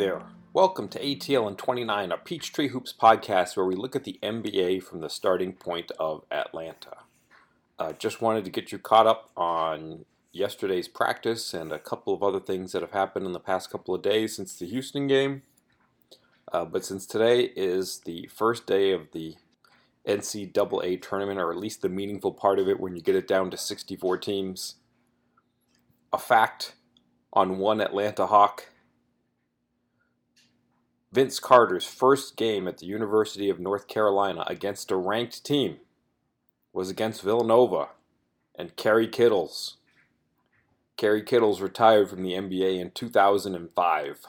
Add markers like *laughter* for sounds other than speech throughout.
there. Welcome to ATL and 29, a Peachtree Hoops podcast where we look at the NBA from the starting point of Atlanta. Uh, just wanted to get you caught up on yesterday's practice and a couple of other things that have happened in the past couple of days since the Houston game. Uh, but since today is the first day of the NCAA tournament, or at least the meaningful part of it when you get it down to 64 teams, a fact on one Atlanta Hawk Vince Carter's first game at the University of North Carolina against a ranked team was against Villanova and Kerry Kittles. Kerry Kittles retired from the NBA in 2005.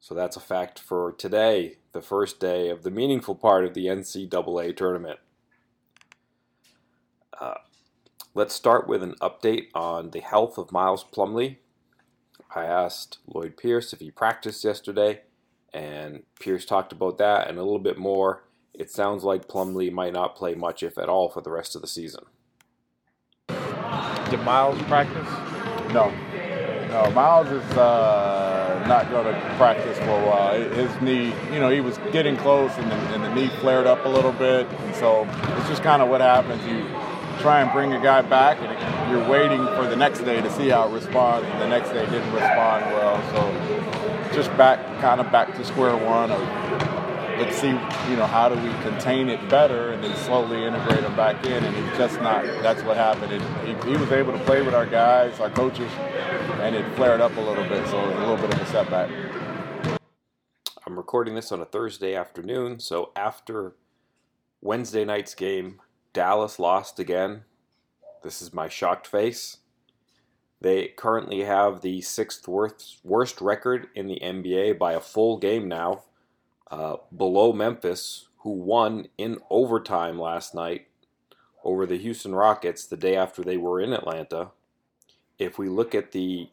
So that's a fact for today, the first day of the meaningful part of the NCAA tournament. Uh, let's start with an update on the health of Miles Plumlee. I asked Lloyd Pierce if he practiced yesterday, and Pierce talked about that and a little bit more. It sounds like Plumlee might not play much, if at all, for the rest of the season. Did Miles practice? No. No, Miles is uh, not going to practice for a while. His knee, you know, he was getting close and the, and the knee flared up a little bit. And so it's just kind of what happens. You try and bring a guy back and you're waiting for the next day to see how it responds. And the next day didn't respond well. So just back, kind of back to square one let's see, you know, how do we contain it better and then slowly integrate them back in. And it's just not, that's what happened. It, he, he, was able to play with our guys, our coaches, and it flared up a little bit. So a little bit of a setback. I'm recording this on a Thursday afternoon. So after Wednesday night's game, Dallas lost again. This is my shocked face. They currently have the sixth worst, worst record in the NBA by a full game now uh, below Memphis, who won in overtime last night over the Houston Rockets the day after they were in Atlanta. If we look at the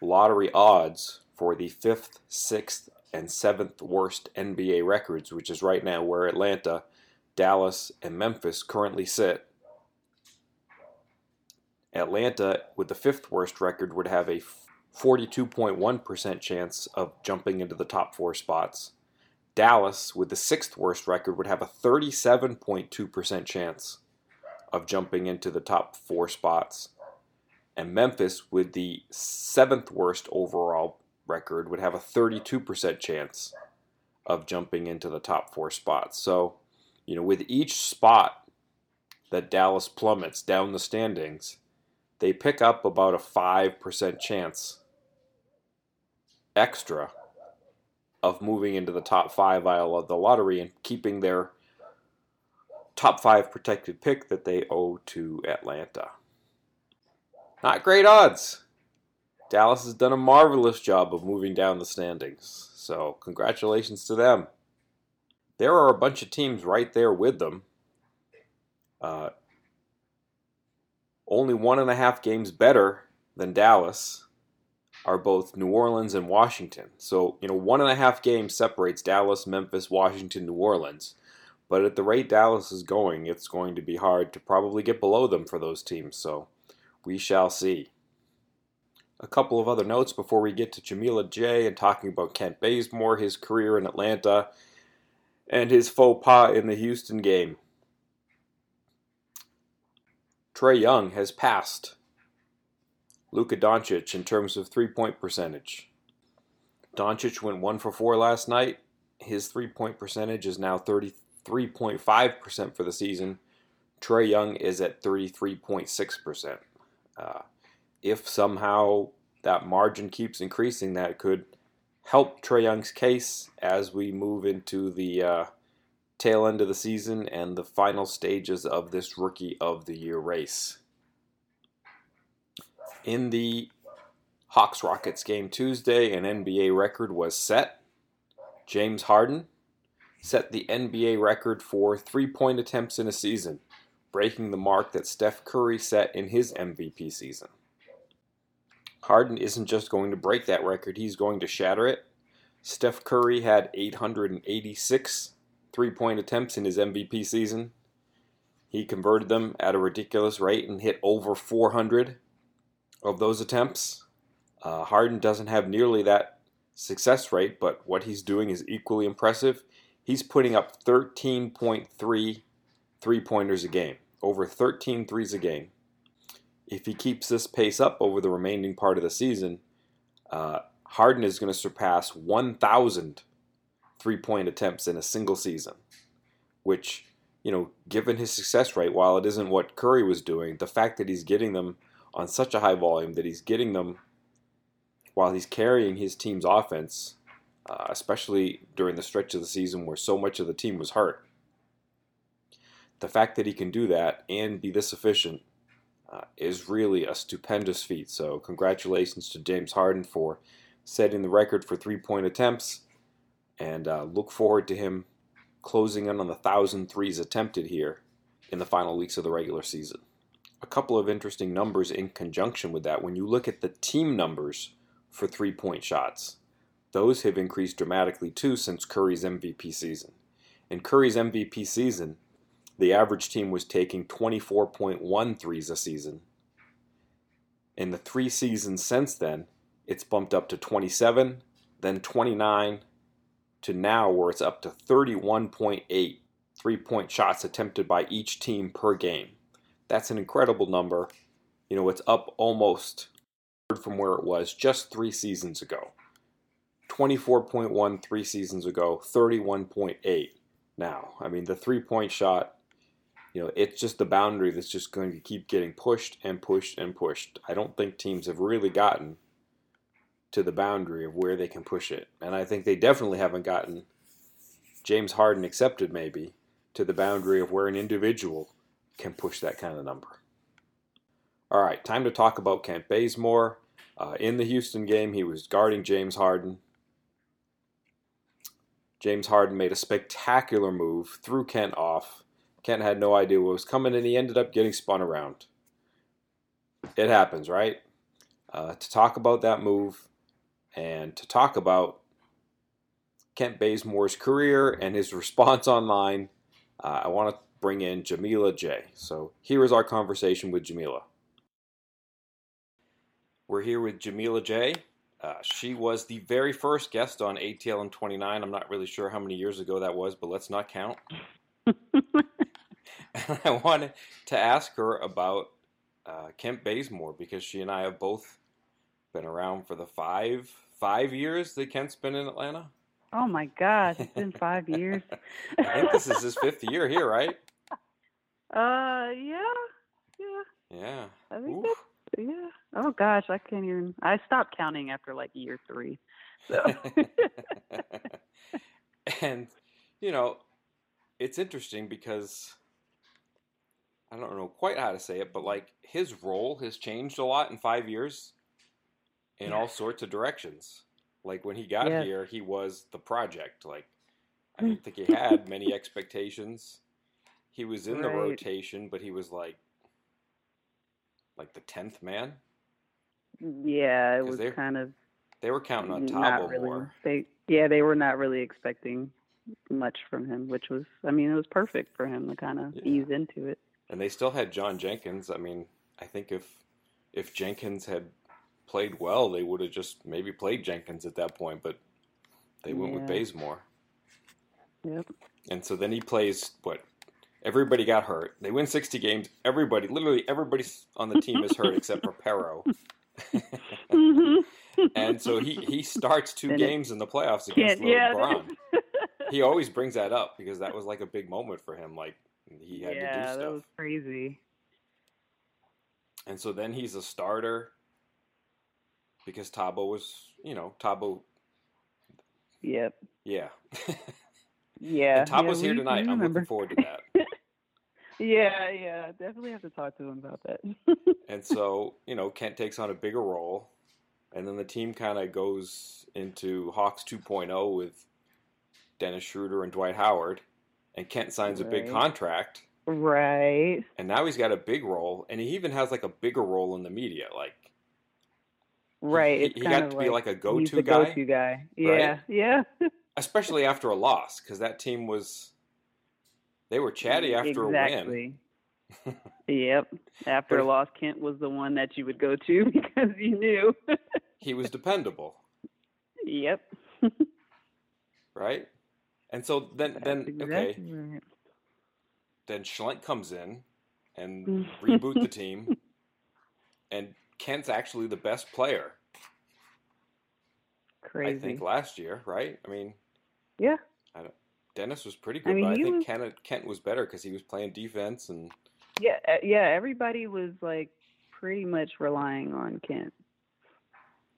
lottery odds for the fifth, sixth, and seventh worst NBA records, which is right now where Atlanta, Dallas, and Memphis currently sit, Atlanta, with the fifth worst record, would have a 42.1% chance of jumping into the top four spots. Dallas, with the sixth worst record, would have a 37.2% chance of jumping into the top four spots. And Memphis, with the seventh worst overall record, would have a 32% chance of jumping into the top four spots. So, you know, with each spot that Dallas plummets down the standings, they pick up about a 5% chance extra of moving into the top five aisle of the lottery and keeping their top five protected pick that they owe to Atlanta. Not great odds. Dallas has done a marvelous job of moving down the standings, so congratulations to them. There are a bunch of teams right there with them. Uh, only one and a half games better than Dallas are both New Orleans and Washington. So, you know, one and a half games separates Dallas, Memphis, Washington, New Orleans. But at the rate Dallas is going, it's going to be hard to probably get below them for those teams. So we shall see. A couple of other notes before we get to Jamila J and talking about Kent Bazemore, his career in Atlanta, and his faux pas in the Houston game. Trae Young has passed Luka Doncic in terms of three point percentage. Doncic went 1 for 4 last night. His three point percentage is now 33.5% for the season. Trae Young is at 33.6%. Uh, if somehow that margin keeps increasing, that could help Trae Young's case as we move into the uh, tail end of the season and the final stages of this Rookie of the Year race in the Hawks Rockets game Tuesday, an NBA record was set. James Harden set the NBA record for three point attempts in a season, breaking the mark that Steph Curry set in his MVP season. Harden isn't just going to break that record, he's going to shatter it. Steph Curry had 886 three point attempts in his MVP season. He converted them at a ridiculous rate and hit over 400 of those attempts. Uh, Harden doesn't have nearly that success rate, but what he's doing is equally impressive. He's putting up 13.3 three pointers a game, over 13 threes a game. If he keeps this pace up over the remaining part of the season, uh, Harden is going to surpass 1,000 three point attempts in a single season, which, you know, given his success rate, while it isn't what Curry was doing, the fact that he's getting them on such a high volume, that he's getting them while he's carrying his team's offense, uh, especially during the stretch of the season where so much of the team was hurt. The fact that he can do that and be this efficient uh, is really a stupendous feat. So, congratulations to James Harden for setting the record for three point attempts, and uh, look forward to him closing in on the thousand threes attempted here in the final weeks of the regular season. A couple of interesting numbers in conjunction with that. When you look at the team numbers for three point shots. Those have increased dramatically too since Curry's MVP season. In Curry's MVP season, the average team was taking 24.1 threes a season. In the three seasons since then, it's bumped up to 27, then 29, to now where it's up to 31.8 three point shots attempted by each team per game. That's an incredible number. You know, it's up almost from where it was just three seasons ago. 24.1 three seasons ago, 31.8 now. I mean, the three point shot, you know, it's just the boundary that's just going to keep getting pushed and pushed and pushed. I don't think teams have really gotten to the boundary of where they can push it. And I think they definitely haven't gotten James Harden accepted maybe to the boundary of where an individual can push that kind of number. All right, time to talk about Kent Bazemore. Uh, in the Houston game, he was guarding James Harden. James Harden made a spectacular move, threw Kent off. Kent had no idea what was coming, and he ended up getting spun around. It happens, right? Uh, to talk about that move and to talk about Kent Bazemore's career and his *laughs* response online, uh, I want to bring in Jamila J. So here is our conversation with Jamila. We're here with Jamila J. Uh, she was the very first guest on ATL in 29. I'm not really sure how many years ago that was, but let's not count. *laughs* and I wanted to ask her about uh, Kent Bazemore because she and I have both been around for the five five years that Kent's been in Atlanta. Oh my gosh, it's been five *laughs* years. I think this is his fifth year here, right? *laughs* Uh, yeah, yeah. Yeah. I think Oof. Yeah. Oh gosh, I can't even. I stopped counting after like year three. So. *laughs* and you know, it's interesting because I don't know quite how to say it, but like his role has changed a lot in five years in all sorts of directions. Like when he got yes. here, he was the project. Like I hmm. don't think he had many expectations. He was in right. the rotation, but he was like like the tenth man. Yeah, it was kind of. They were counting on Thabo really, more. They yeah, they were not really expecting much from him, which was I mean it was perfect for him to kind of yeah. ease into it. And they still had John Jenkins. I mean, I think if if Jenkins had played well, they would have just maybe played Jenkins at that point, but they went yeah. with Bazemore. Yep. And so then he plays what Everybody got hurt. They win 60 games. Everybody, literally everybody on the team is hurt except for Pero. *laughs* mm-hmm. and so he, he starts two games in the playoffs against yeah, LeBron. *laughs* he always brings that up because that was like a big moment for him. Like he had yeah, to do stuff. that was crazy. And so then he's a starter because Thabo was, you know, Thabo. Yep. Yeah. yeah. And Thabo's yeah, here tonight. I'm looking forward to *laughs* that. Yeah, yeah, definitely have to talk to him about that. *laughs* and so, you know, Kent takes on a bigger role, and then the team kind of goes into Hawks 2.0 with Dennis Schroeder and Dwight Howard, and Kent signs right. a big contract. Right. And now he's got a big role, and he even has like a bigger role in the media. Like, right, he, he got to like, be like a go-to guy. Go-to guy. Yeah, right? yeah. *laughs* Especially after a loss, because that team was they were chatty after exactly. a win. *laughs* yep. After a loss, Kent was the one that you would go to *laughs* because you knew. he was dependable. Yep. right? And so then, That's then okay, right. then Schlenk comes in and Mm. reboot the team, and Kent's actually the best player. Crazy. I think last year, right? I mean, yeah. I Dennis was pretty I good, mean, but I think was- Kent Kent was better because he was playing defense and Yeah, uh, yeah, everybody was like pretty much relying on Kent.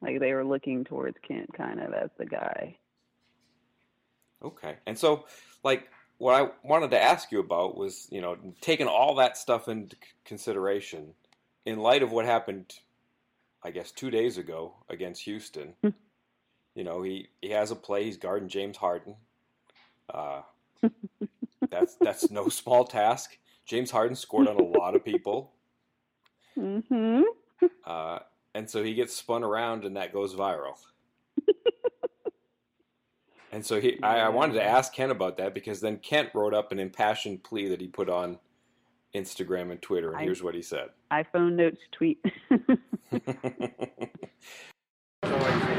Like they were looking towards Kent kind of as the guy. okay. And so, like, what I wanted to ask you about was, you know, taking all that stuff into consideration, in light of what happened, I guess two days ago against Houston. Hmm. you know, he he has a play. He's guarding James Harden. Uh, *laughs* that's that's no small task. James Harden scored on a lot of people. Mhm. *laughs* Uh, and so he gets spun around and that goes viral. *laughs* and so he, I, I wanted to ask Kent about that because then Kent wrote up an impassioned plea that he put on Instagram and Twitter, and I- here's what he said. iPhone notes tweet. *laughs*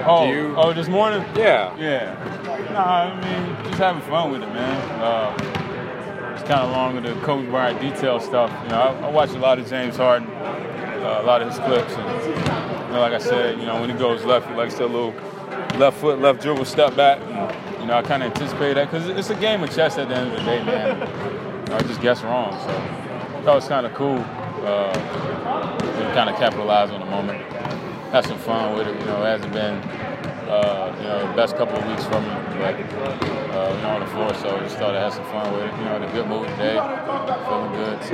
Oh, Do you- oh, this morning? yeah. Yeah. Nah, I mean, just having fun with it, man. Uh, it's kind of along with the Kobe Bryant detail stuff. You know, I, I watch a lot of James Harden, uh, a lot of his clips, and you know, like I said, you know, when he goes left, he likes that little left foot, left dribble, step back. And, you know, I kind of anticipate that because it's a game of chess at the end of the day, man. You know, I just guess wrong, so that was kind of cool. Uh, to kind of capitalize on the moment had some fun with it. You know, it hasn't been uh, you know the best couple of weeks for me, but uh, you know on the floor, so just thought I had some fun with it. You know, in a good mood today, feeling good. So,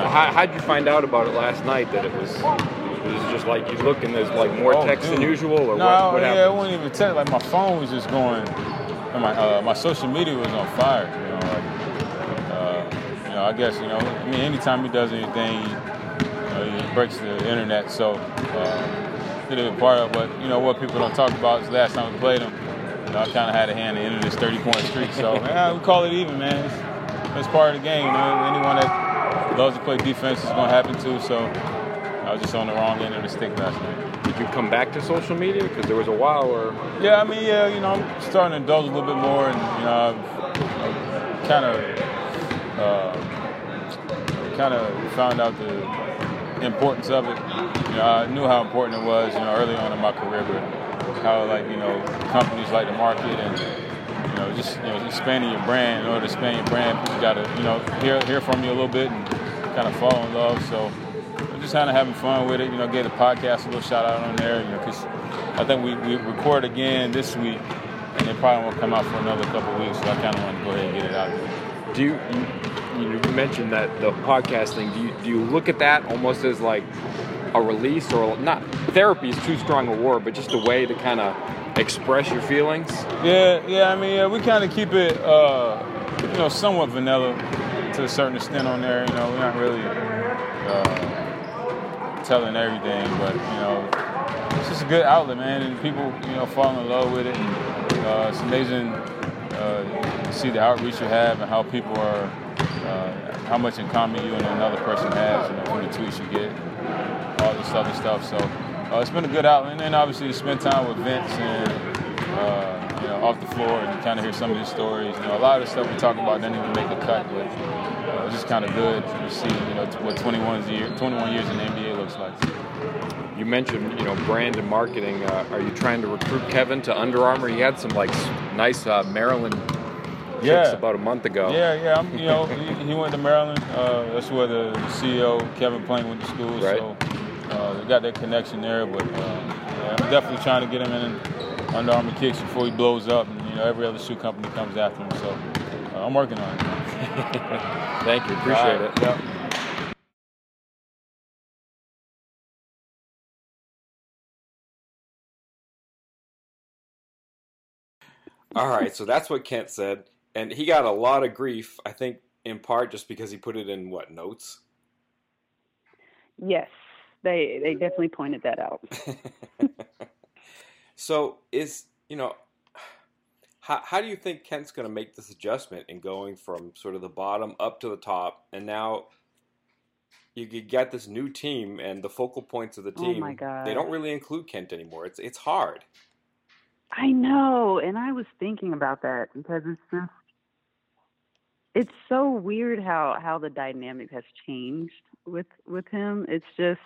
So how how'd you find out about it last night? That it was it was just like you look and there's like more Oh, text than usual, or no, what? What yeah, it wasn't even text. Like my phone was just going, and my uh, my social media was on fire. You know, like, you know, I guess you know. I mean, anytime he does anything, you know, he breaks the internet. So, uh, a part of. But you know what people don't talk about is last time we played him. You know, I kind of had a hand in this 30 point streak. So, *laughs* yeah, we call it even, man. It's, it's part of the game. You know, anyone that loves to play defense is going to happen too. So, I was just on the wrong end of the stick last night. Did you come back to social media? Because there was a while where Yeah, I mean, yeah, you know, I'm starting to indulge a little bit more, and you know, I've kind of, uh, kind of found out the importance of it. You know, I knew how important it was, you know, early on in my career, but how like you know companies like to market and you know just you know expanding your brand. In order to expand your brand, people got to you know hear hear from you a little bit and kind of fall in love. So. I'm just kind of having fun with it. You know, gave the podcast a little shout out on there. You know, because I think we, we record again this week, and it probably won't come out for another couple weeks. So I kind of want to go ahead and get it out there. Do you, you mentioned that the podcast thing. Do you do you look at that almost as like a release or not? Therapy is too strong a word, but just a way to kind of express your feelings. Yeah, yeah. I mean, yeah, we kind of keep it, uh, you know, somewhat vanilla to a certain extent on there. You know, we're not really uh, telling everything, but you know, it's just a good outlet, man, and people, you know, fall in love with it. And, uh, it's amazing uh, to see the outreach you have and how people are, uh, how much in common you and another person has, you know, from the tweets you get, all this other stuff. So uh, it's been a good outlet, and then obviously to spend time with Vince and uh, you know off the floor and kind of hear some of his stories. You know, a lot of the stuff we talk about didn't even make the cut, but uh, it's just kind of good to see you know what 21 years 21 years in the NBA looks like. You mentioned you know brand and marketing. Uh, are you trying to recruit Kevin to Under Armour? He had some like nice uh, Maryland Yeah. about a month ago. Yeah, yeah. I'm, you know, he, he went to Maryland. Uh, that's where the CEO Kevin Plank went to school. Right. So uh, they got that connection there. But uh, yeah, I'm definitely trying to get him in Under Armour kicks before he blows up, and you know every other shoe company comes after him. So uh, I'm working on it. *laughs* Thank you. Appreciate it. Yep. All right, so that's what Kent said, and he got a lot of grief. I think in part just because he put it in what notes. yes, they they definitely pointed that out. *laughs* so is you know how how do you think Kent's going to make this adjustment in going from sort of the bottom up to the top, and now you could get this new team and the focal points of the Oh team. my God. They don't really include Kent anymore. It's it's hard. I know, and I was thinking about that because it's just it's so weird how how the dynamic has changed with with him. It's just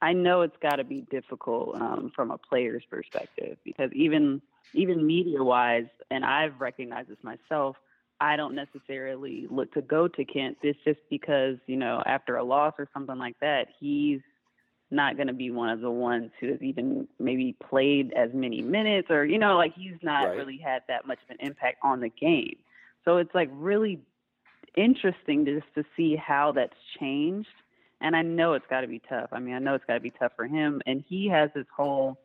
I know it's got to be difficult um, from a player's perspective because even even media wise, and I've recognized this myself. I don't necessarily look to go to Kent. It's just because you know after a loss or something like that, he's not going to be one of the ones who has even maybe played as many minutes or you know like he's not Right. really had that much of an impact on the game. So it's like really interesting just to see how that's changed. And I know it's got to be tough. I mean, I know it's got to be tough for him. And he has this whole,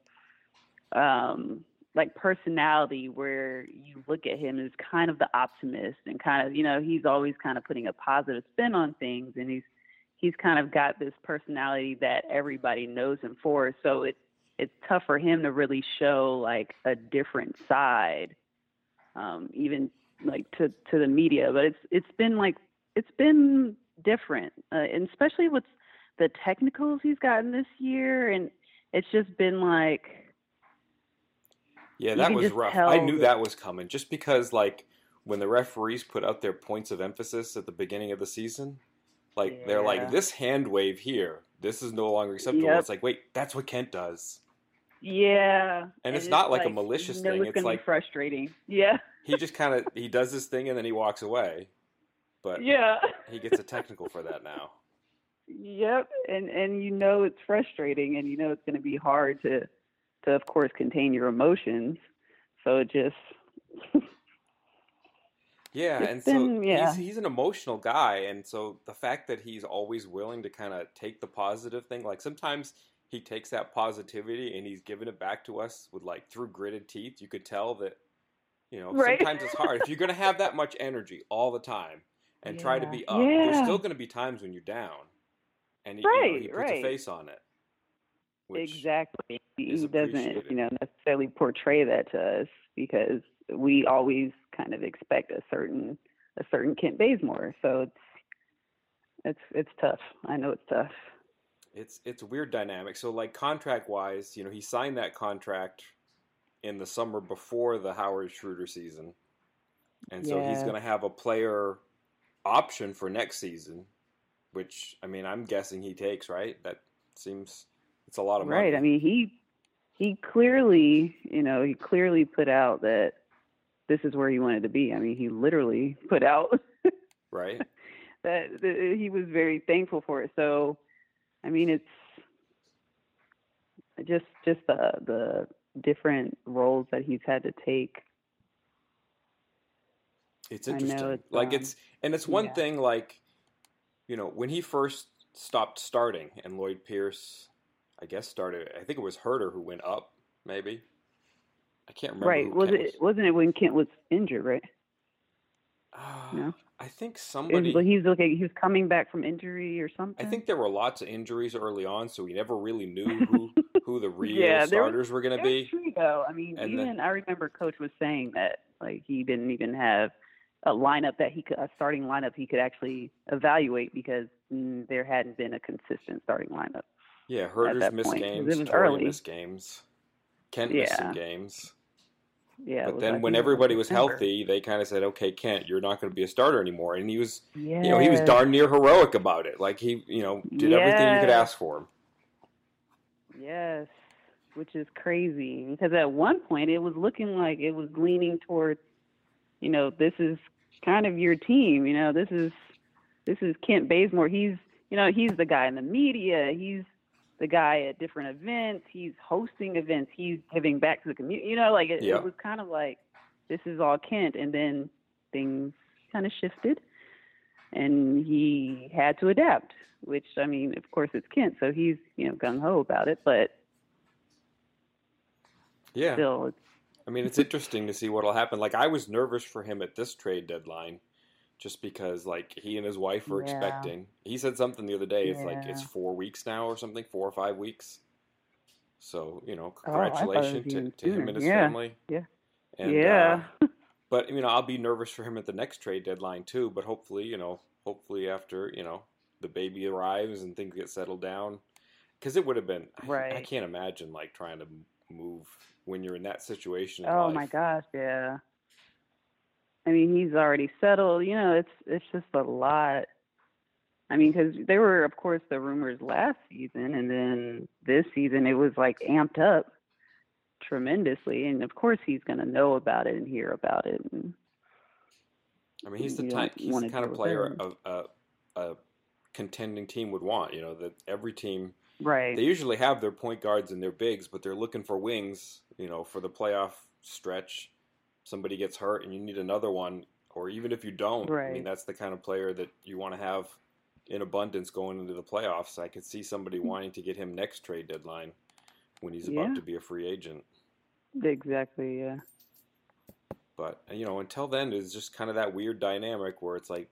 um, like personality where you look at him as kind of the optimist and kind of, you know, he's always kind of putting a positive spin on things. And he's, he's kind of got this personality that everybody knows him for. So it's, it's tough for him to really show like a different side, um, even like to to the media. But it's it's been like it's been different, uh, and especially with the technicals he's gotten this year, and it's just been like Yeah, that was rough. I knew that- was coming just because, like, when the referees put out their points of emphasis at the beginning of the season, like, they're like, this hand wave here, this is no longer acceptable. Yep. It's like, wait, that's what Kent does. yeah, And it's not like a malicious you know thing, It's, it's like- frustrating. Yeah, He just kind of he does this thing and then he walks away, but yeah. he gets a technical for that now. Yep, and and you know it's frustrating, and you know it's going to be hard to to of course contain your emotions. So it just *laughs* Yeah, It's and so been- yeah. he's he's an emotional guy, and so the fact that he's always willing to kind of take the positive thing, like sometimes he takes that positivity and he's giving it back to us with like through gritted teeth. You could tell that, you know, Right. sometimes it's hard if you're gonna have that much energy all the time and try to be up. There's still gonna be times when you're down, and he, you know, he puts right. a face on it. Exactly he doesn't you know necessarily portray that to us because we always kind of expect a certain a certain Kent Bazemore. So it's it's it's tough. I know it's tough. it's it's a weird dynamic. So like contract wise, you know, he signed that contract in the summer before the Howard Schroeder season, and so he's going to have a player option for next season, which I mean, I'm guessing he takes. Right? That seems it's a lot of money. Right. I mean, he he clearly, you know, he clearly put out that this is where he wanted to be. I mean, he literally put out *laughs* right? that, that he was very thankful for it. So, I mean, it's just just the the different roles that he's had to take. It's I know interesting. it's, like um, it's and it's one yeah. thing. Like you know, when he first stopped starting, and Lloyd Pierce, I guess started. I think it was Huerter who went up. Maybe I can't remember. right. Was Kent it wasn't it when Kent was injured, right? Uh, No. I think was- somebody. was okay, he was coming back from injury or something. I think there were lots of injuries early on, so we never really knew *laughs* who who the real Yeah, there was- starters were going to be. true though. I mean, And even then- I remember Coach was saying that like he didn't even have a lineup that he could a starting lineup he could actually evaluate because mm, there hadn't been a consistent starting lineup. Yeah, Huerter's missed point, games. it was Torrey early. missed games. Kent missed some games. Yeah. but then I when everybody was December. healthy, they kind of said, "Okay, Kent, you're not going to be a starter anymore." And he was, yeah, you know, he was darn near heroic about it. Like he, you know, did everything you could ask for him. Yes, which is crazy because at one point it was looking like it was leaning towards, you know, this is kind of your team. You know, this is this is Kent Bazemore. He's you know he's the guy in the media. He's the guy at different events. He's hosting events. He's giving back to the community. You know, like it, Yeah. it was kind of like this is all Kent, and then things kind of shifted, and he had to adapt. Which I mean, of course, it's Kent, so he's you know gung ho about it, but Yeah, still, it's I mean, it's interesting to see what'll happen. Like I was nervous for him at this trade deadline, just because like he and his wife were Yeah. expecting. He said something the other day. It's like it's four weeks now or something, four or five weeks. So you know, Oh, I thought it was congratulations to, to him and his Yeah. family. Yeah. And, yeah. Uh, *laughs* but you know, I'll be nervous for him at the next trade deadline too. But hopefully, you know, hopefully after you know the baby arrives and things get settled down, because it would have been. I- I, can't imagine like trying to move when you're in that situation. oh life. my gosh, yeah. I mean, he's already settled. You know, it's it's just a lot. I mean, because there were, of course, the rumors last season, and then this season it was like amped up tremendously. And of course, he's going to know about it and hear about it. And I mean, he's the type, he's the kind of player a, a, uh, a contending team would want. You know that every team right, they usually have their point guards and their bigs, but they're looking for wings. You know, for the playoff stretch, somebody gets hurt and you need another one, or even if you don't, I mean that's the kind of player that you want to have in abundance going into the playoffs. I could see somebody hmm. wanting to get him next trade deadline when he's about Yeah. to be a free agent. Exactly, yeah. But you know, until then, it's just kind of that weird dynamic where it's like,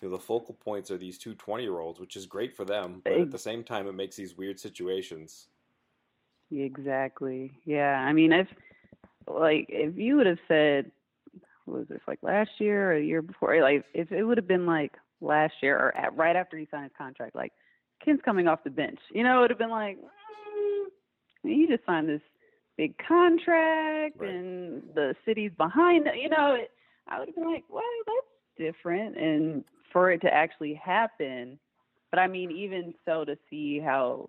you know, the focal points are these two 20 year olds, which is great for them, but at the same time, it makes these weird situations. Exactly. Yeah. I mean, if like if you would have said, what was this like last year or a year before? Like if it would have been like last year or at, right after he signed his contract, like Ken's coming off the bench, you know, it would have been like, mm, he just signed this big contract Right. and the city's behind it. You know, it, I would have been like, well, that's different. And for it to actually happen, but I mean, even so, to see how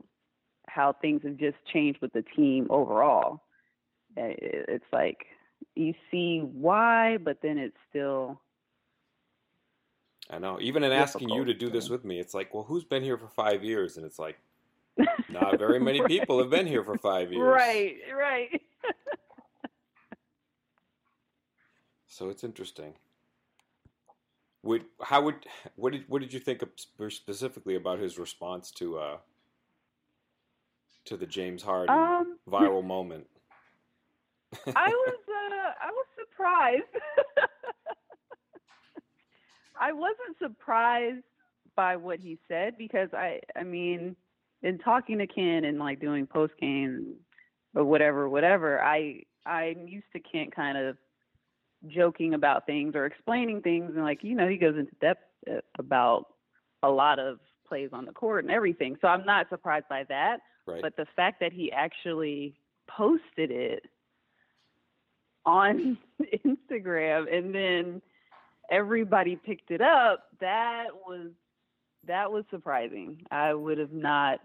how things have just changed with the team overall. Eh, it- It's like you see why, but then it's still I know. Even in asking you to do this with me, it's like, well, who's been here for five years? And it's like, not very many *laughs* Right. people have been here for five years. right, right. *laughs* So it's interesting. Would how would what did what did you think of specifically about his response to uh to the James Harden Um, viral *laughs* moment? I was uh, I was surprised. I wasn't surprised by what he said because I I mean in talking to Ken and like doing post game or whatever whatever I I'm used to Kent kind of joking about things or explaining things and like you know he goes into depth uh, about a lot of plays on the court and everything so I'm not surprised by that right. but the fact that he actually posted it on *laughs* Instagram and then everybody picked it up, that was that was surprising. I would have not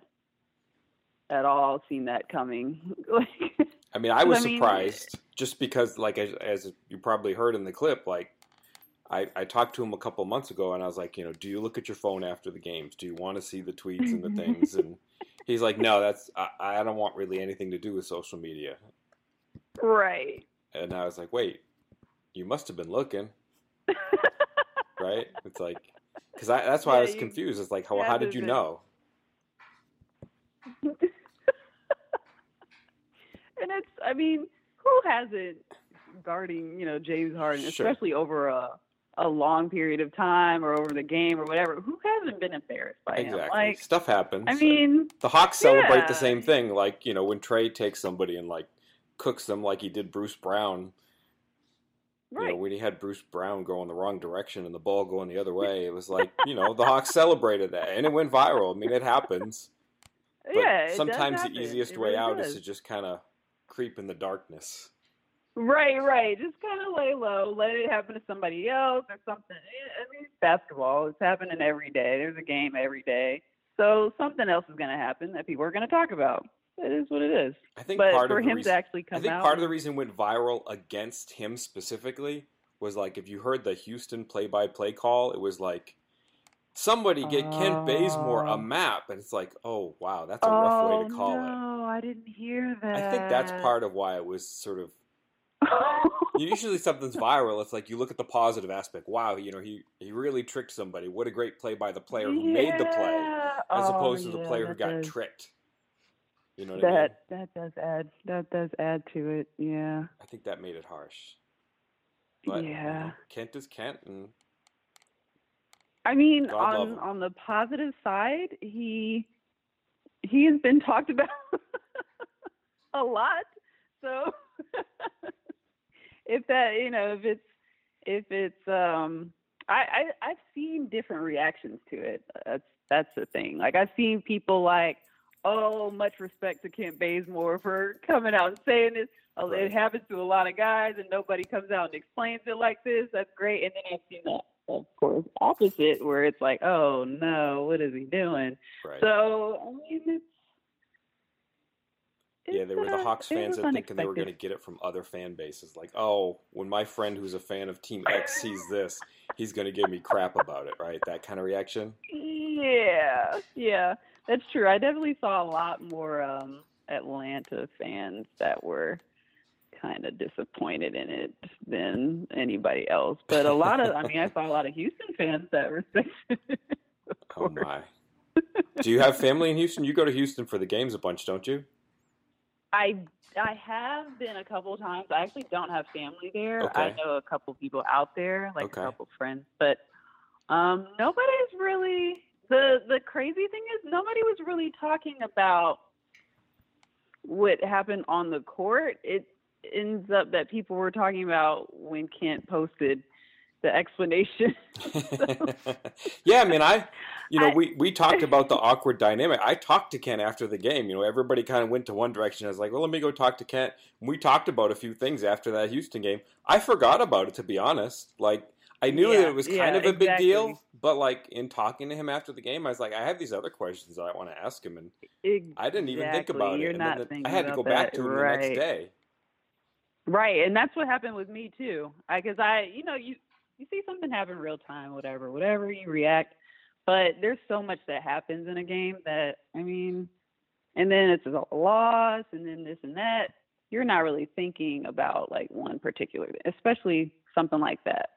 at all seen that coming. *laughs* Like, I mean, I was I mean- surprised just because, like, as, as you probably heard in the clip, like, I, I talked to him a couple months ago and I was like, you know, do you look at your phone after the games? Do you want to see the tweets and the *laughs* things? And he's like, no, that's, I, I don't want really anything to do with social media. right. And I was like, wait, you must have been looking, *laughs* right? It's like, because that's why I was confused. It's like, how, how did you know? And it's I mean, who hasn't guarding, you know, James Harden, Sure. especially over a a long period of time or over the game or whatever, who hasn't been embarrassed by him? Exactly. Like Stuff happens. I mean, the Hawks celebrate yeah. the same thing. Like, you know, when Trae takes somebody and, like, cooks them like he did Bruce Brown. You know, when he had Bruce Brown going the wrong direction and the ball going the other *laughs* way, it was like, you know, the Hawks celebrated that and it went viral. I mean, it happens. *laughs* But yeah, it does sometimes the easiest It way really out does. is to just kind of creep in the darkness. Right, right. Just kind of lay low, let it happen to somebody else or something. I mean, it's basketball. It's happening every day. There's a game every day. So something else is going to happen that people are going to talk about. It is what it is. I think But part for of him reason, to actually I come think out, part of the reason it went viral against him specifically was like if you heard the Houston play-by-play call, it was like somebody get Kent Bazemore a Oh. map, and it's like, oh wow, that's a rough way to oh, call oh, no, I didn't hear it. that. I think that's part of why it was sort of. *laughs* Usually something's viral. It's like you look at the positive aspect. Wow, you know he he really tricked somebody. What a great play by the player who made the play, as Oh, opposed to the player who got tricked. You know what I mean? That that does add that does add to it. Yeah. I think that made it harsh. But you yeah. know, Kent is Kent, and I mean, God on on the positive side, he he has been talked about *laughs* a lot. So *laughs* if that, you know, if it's if it's um I, I I've seen different reactions to it. That's that's the thing. Like I've seen people like, oh, much respect to Kent Bazemore for coming out and saying this. Uh, Right. It happens to a lot of guys, and nobody comes out and explains it like this. That's great. And then I've seen that, of course, opposite, where it's like, oh no, what is he doing? Right. So I mean, it's, yeah, it's, they were the uh, Hawks fans that thinking they were going to get it from other fan bases. Like, oh, when my friend who's a fan of Team X sees this, he's going to give me crap about it, right? That kind of reaction. Yeah, yeah, that's true. I definitely saw a lot more um, Atlanta fans that were kind of disappointed in it than anybody else. But a lot of, I mean, I saw a lot of Houston fans that respected it. *laughs* Oh my. Do you have family in Houston? You go to Houston for the games a bunch, don't you? I I have been a couple times. I actually don't have family there. I know a couple people out there, like Okay. a couple friends, but um, nobody's really. The the crazy thing is nobody was really talking about what happened on the court. It ends up that people were talking about when Kent posted the explanation. *laughs* *laughs* yeah, I mean, I, you know, I- we, we talked *laughs* about the awkward dynamic. I talked to Kent after the game. You know, everybody kind of went to one direction. I was like, well, let me go talk to Kent. And we talked about a few things after that Houston game. I forgot about it, to be honest. Like, I knew that it was kind yeah, of a big deal, but like in talking to him after the game, I was like, I have these other questions that I want to ask him, and I didn't even think about You're it. And then the- I had to go back that. to him the next day. Right, and that's what happened with me too. Because I, you know, you you see something happen real time, whatever, whatever you react. But there's so much that happens in a game that I mean, and then it's a loss, and then this and that. You're not really thinking about like one particular, especially something like that.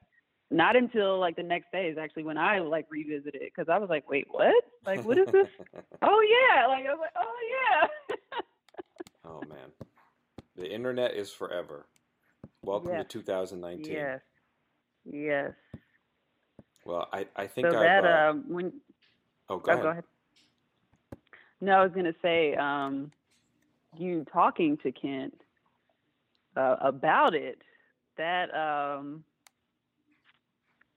Not until like the next day is actually when I like revisited it because I was like, wait, what? Like, what is this? *laughs* oh yeah, like I was like, oh yeah. *laughs* oh man, the internet is forever. Welcome Yes. to 2019. yes, yes. Well, I, I think So I've. that uh, um, when oh, go Oh, ahead. go ahead. No, I was gonna say, um, you talking to Kent uh, about it. That, um,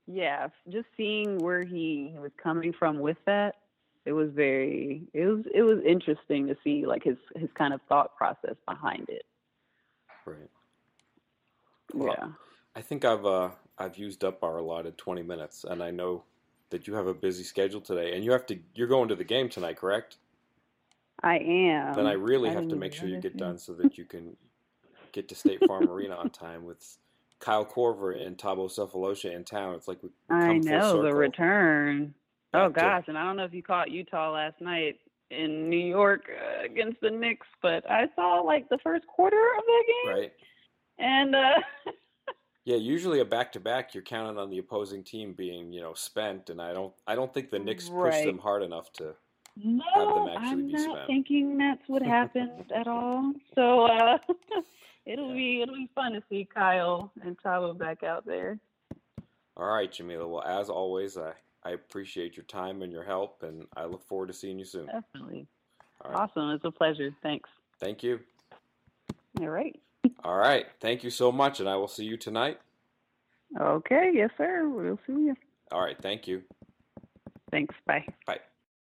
yeah, just seeing where he, he was coming from with that, it was very, it was, it was interesting to see like his his kind of thought process behind it. Right. Well, yeah. I think I've uh, I've used up our allotted 20 minutes, and I know that you have a busy schedule today, and you have to you're going to the game tonight, correct? I am. then I really I have to make sure you get understand. done so that you can get to State Farm Arena on time with Kyle Korver and Thabo Sefolosha in town. It's like we we I come full know the circle return. Oh back to- gosh, and I don't know if you caught Utah last night in New York uh, against the Knicks, but I saw like the first quarter of that game, right? and uh, *laughs* Yeah, usually a back to back, you're counting on the opposing team being, you know, spent, and I don't, I don't think the Knicks pushed them hard enough to. no, have them actually I'm be not spent. thinking that's what happened *laughs* at all. So uh, *laughs* it'll be it'll be fun to see Kyle and Thabo back out there. All right, Jamila. Well, as always, I, I appreciate your time and your help, and I look forward to seeing you soon. Definitely, right. awesome. It's a pleasure. Thanks. Thank you. All right. All right. Thank you so much, and I will see you tonight. Okay. Yes, sir. We'll see you. All right. Thank you. Thanks. Bye. Bye.